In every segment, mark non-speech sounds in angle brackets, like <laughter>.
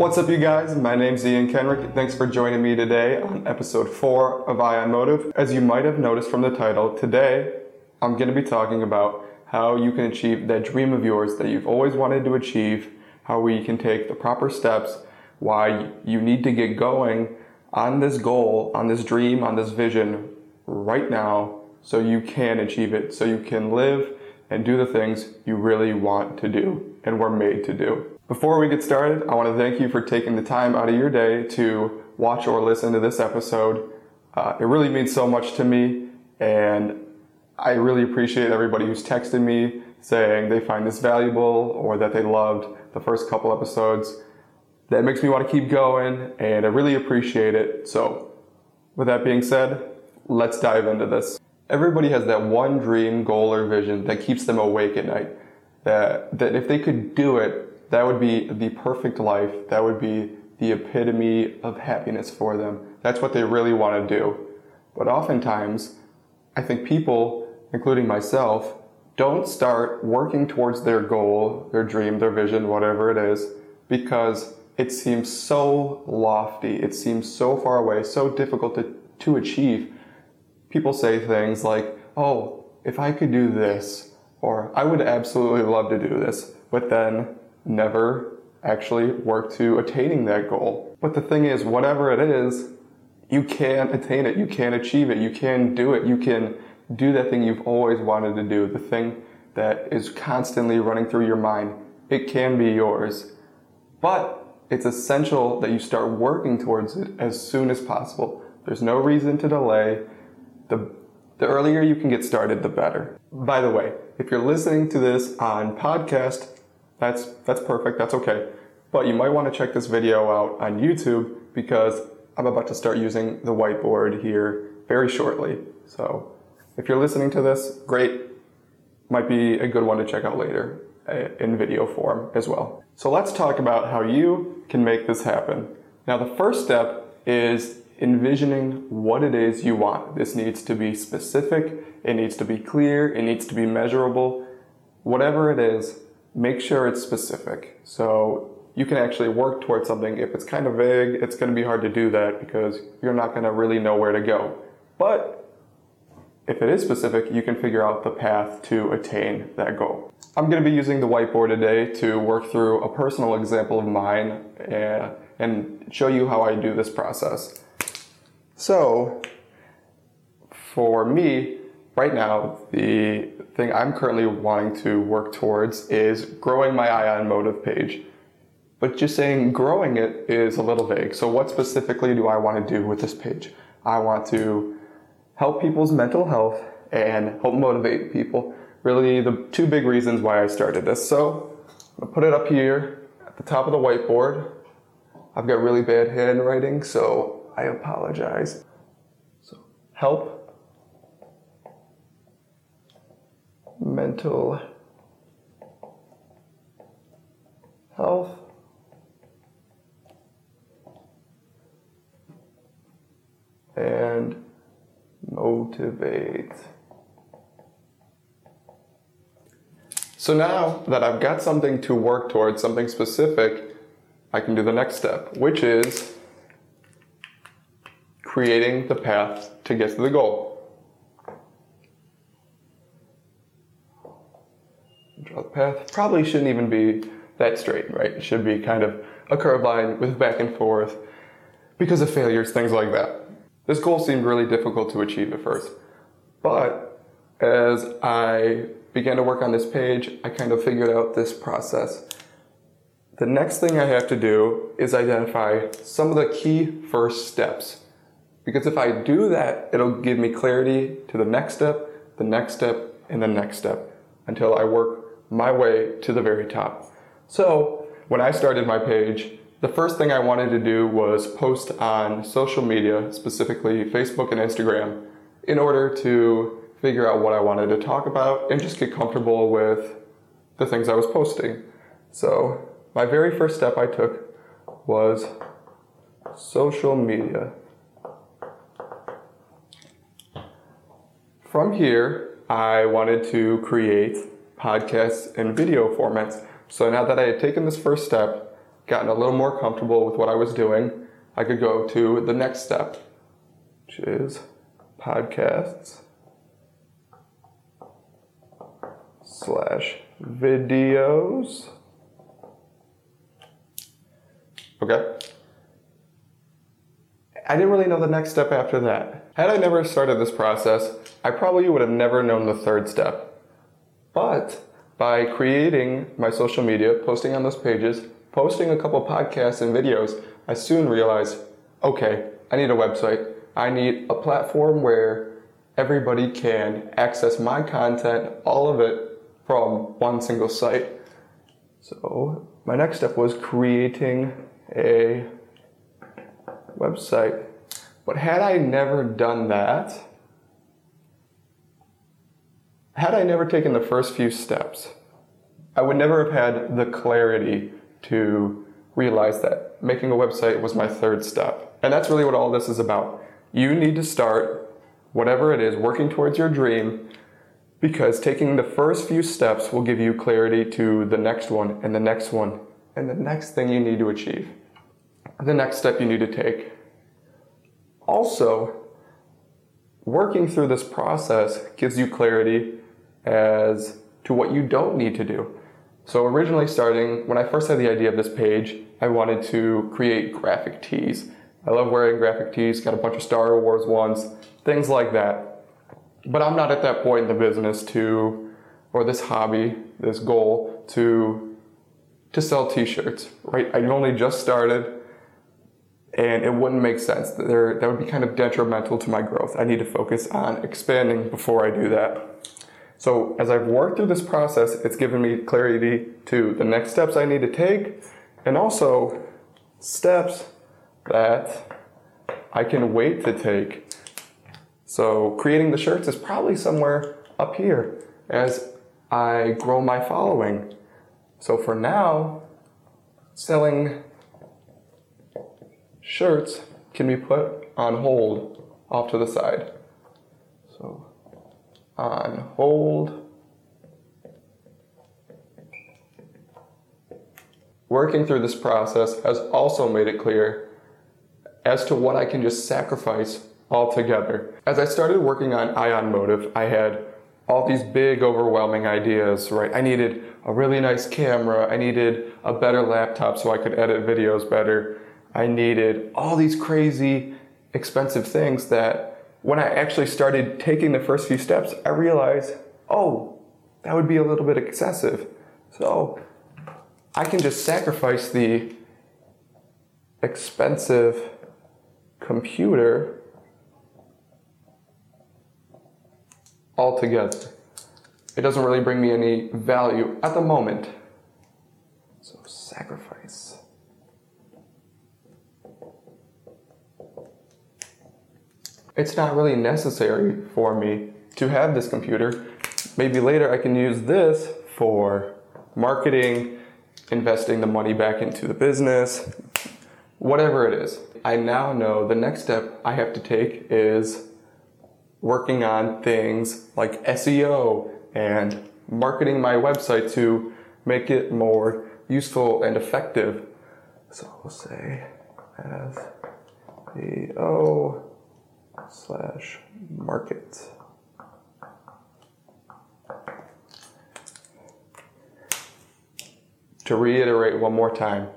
What's up, you guys? My name's Ian Kenrick. Thanks for joining me today on episode 4 of Ion Motive. As you might have noticed from the title, today I'm going to be talking about how you can achieve that dream of yours that you've always wanted to achieve, how we can take the proper steps, why you need to get going on this goal, on this dream, on this vision right now so you can achieve it, so you can live and do the things you really want to do and were made to do. Before we get started, I want to thank you for taking the time out of your day to watch or listen to this episode. Uh, it really means so much to me, and I really appreciate everybody who's texted me saying they find this valuable or that they loved the first couple episodes. That makes me want to keep going, and I really appreciate it. So, with that being said, let's dive into this. Everybody has that one dream, goal, or vision that keeps them awake at night. That, that if they could do it, that would be the perfect life. That would be the epitome of happiness for them. That's what they really want to do. But oftentimes, I think people, including myself, don't start working towards their goal, their dream, their vision, whatever it is, because it seems so lofty. It seems so far away, so difficult to, to achieve. People say things like, oh, if I could do this, or I would absolutely love to do this, but then never actually work to attaining that goal. But the thing is, whatever it is, you can attain it, you can achieve it, you can do it, you can do that thing you've always wanted to do, the thing that is constantly running through your mind. It can be yours. But it's essential that you start working towards it as soon as possible. There's no reason to delay. The, the earlier you can get started, the better. By the way, if you're listening to this on podcast, that's, that's perfect, that's okay. But you might want to check this video out on YouTube because I'm about to start using the whiteboard here very shortly. So if you're listening to this, great. Might be a good one to check out later uh, in video form as well. So let's talk about how you can make this happen. Now, the first step is envisioning what it is you want. This needs to be specific, it needs to be clear, it needs to be measurable. Whatever it is, make sure it's specific. So you can actually work towards something. If it's kind of vague, it's going to be hard to do that because you're not going to really know where to go. But if it is specific, you can figure out the path to attain that goal. I'm going to be using the whiteboard today to work through a personal example of mine and, and show you how I do this process. So, for me, right now, the thing I'm currently wanting to work towards is growing my Ion Motive page. But just saying growing it is a little vague. So, what specifically do I want to do with this page? I want to help people's mental health and help motivate people. Really, the two big reasons why I started this. So, I'm gonna put it up here at the top of the whiteboard. I've got really bad handwriting, so I apologize. So, help mental health. And motivate. So now that I've got something to work towards, something specific, I can do the next step, which is creating the path to get to the goal. Draw the path. Probably shouldn't even be that straight, right? It should be kind of a curved line with back and forth because of failures, things like that. This goal seemed really difficult to achieve at first, but as I began to work on this page, I kind of figured out this process. The next thing I have to do is identify some of the key first steps. Because if I do that, it'll give me clarity to the next step, the next step, and the next step until I work my way to the very top. So when I started my page, the first thing I wanted to do was post on social media, specifically Facebook and Instagram, in order to figure out what I wanted to talk about and just get comfortable with the things I was posting. So my very first step I took was social media. From here, I wanted to create podcasts and video formats. So now that I had taken this first step, gotten a little more comfortable with what I was doing, I could go to the next step, which is podcasts slash videos. Okay. I didn't really know the next step after that. Had I never started this process, I probably would have never known the third step. But by creating my social media, posting on those pages, posting a couple podcasts and videos, I soon realized okay, I need a website. I need a platform where everybody can access my content, all of it, from one single site. So, my next step was creating a website. But had I never done that, had I never taken the first few steps, I would never have had the clarity to realize that making a website was my third step. And that's really what all this is about. You need to start, whatever it is, working towards your dream because taking the first few steps will give you clarity to the next one and the next one and the next thing you need to achieve. The next step you need to take. Also, working through this process gives you clarity as to what you don't need to do. So originally starting, when I first had the idea of this page, I wanted to create graphic tees. I love wearing graphic tees, got a bunch of Star Wars ones, things like that. But I'm not at that point in the business to, or this hobby, this goal to, to sell t-shirts, right? I've only just started and it wouldn't make sense. There, that would be kind of detrimental to my growth. I need to focus on expanding before I do that. So as I've worked through this process, it's given me clarity to the next steps I need to take and also steps that I can wait to take. So creating the shirts is probably somewhere up here as I grow my following. So for now, selling shirts can be put on hold off to the side. So on hold. Working through this process has also made it clear as to what I can just sacrifice altogether. As I started working on Ion Motive, I had all these big, overwhelming ideas, right? I needed a really nice camera, I needed a better laptop so I could edit videos better, I needed all these crazy, expensive things that when I actually started taking the first few steps, I realized, oh, that would be a little bit excessive. So I can just sacrifice the expensive computer altogether. It doesn't really bring me any value at the moment. So, sacrifice. It's not really necessary for me to have this computer. Maybe later I can use this for marketing, investing the money back into the business, whatever it is. I now know the next step I have to take is working on things like SEO and marketing my website to make it more useful and effective. So we'll say SEO slash market. To reiterate one more time,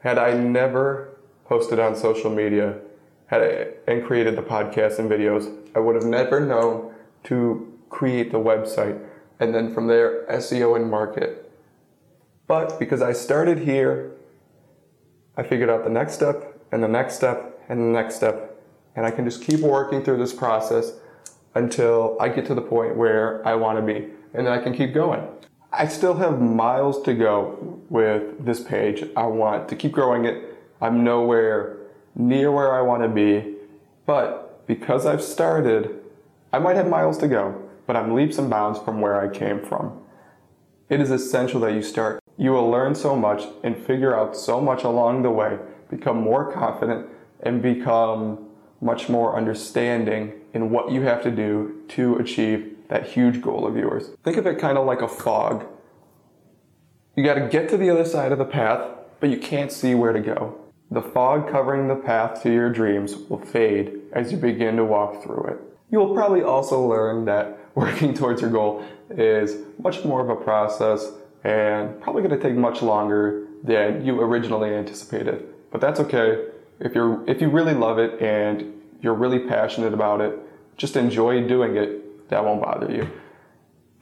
had I never posted on social media had I, and created the podcast and videos, I would have never known to create the website and then from there SEO and market. But because I started here, I figured out the next step and the next step and the next step. And I can just keep working through this process until I get to the point where I want to be. And then I can keep going. I still have miles to go with this page. I want to keep growing it. I'm nowhere near where I want to be, but because I've started, I might have miles to go, but I'm leaps and bounds from where I came from. It is essential that you start. You will learn so much and figure out so much along the way, become more confident, and become much more understanding in what you have to do to achieve that huge goal of yours. Think of it kind of like a fog. You got to get to the other side of the path, but you can't see where to go. The fog covering the path to your dreams will fade as you begin to walk through it. You will probably also learn that <laughs> working towards your goal is much more of a process and probably going to take much longer than you originally anticipated. But that's okay. If you're if you really love it and you're really passionate about it, just enjoy doing it. That won't bother you.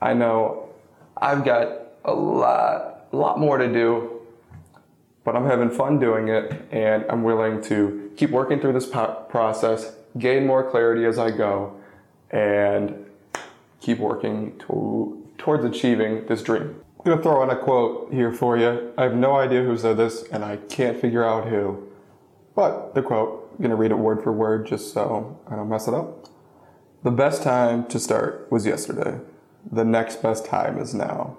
I know I've got a lot lot more to do, but I'm having fun doing it and I'm willing to keep working through this process, gain more clarity as I go and keep working to, towards achieving this dream. I'm going to throw in a quote here for you. I have no idea who said this, and I can't figure out who. But the quote, I'm going to read it word for word just so I don't mess it up. The best time to start was yesterday. The next best time is now.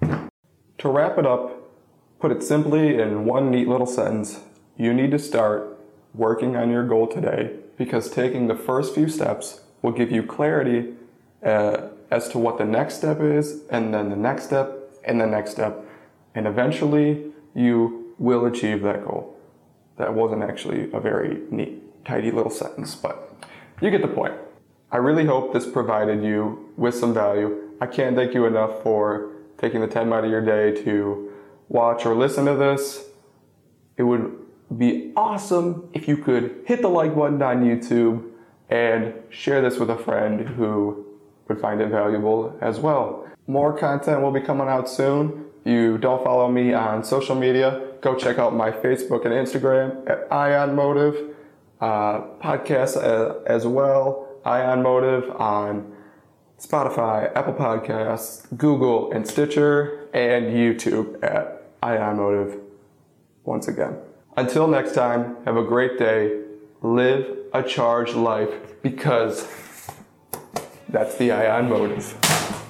To wrap it up, put it simply in one neat little sentence, you need to start working on your goal today because taking the first few steps will give you clarity uh, as to what the next step is, and then the next step, and the next step. And eventually, you will achieve that goal. That wasn't actually a very neat, tidy little sentence, but you get the point. I really hope this provided you with some value. I can't thank you enough for taking the time out of your day to watch or listen to this. It would be awesome if you could hit the like button on YouTube and share this with a friend who would find it valuable as well. More content will be coming out soon. If you don't follow me on social media, go check out my Facebook and Instagram at Ion Motive. Uh, podcast uh, as well, Ion Motive on Spotify, Apple Podcasts, Google, and Stitcher, and YouTube at Ion Motive once again. Until next time, have a great day. Live a charged life because that's the ion motive.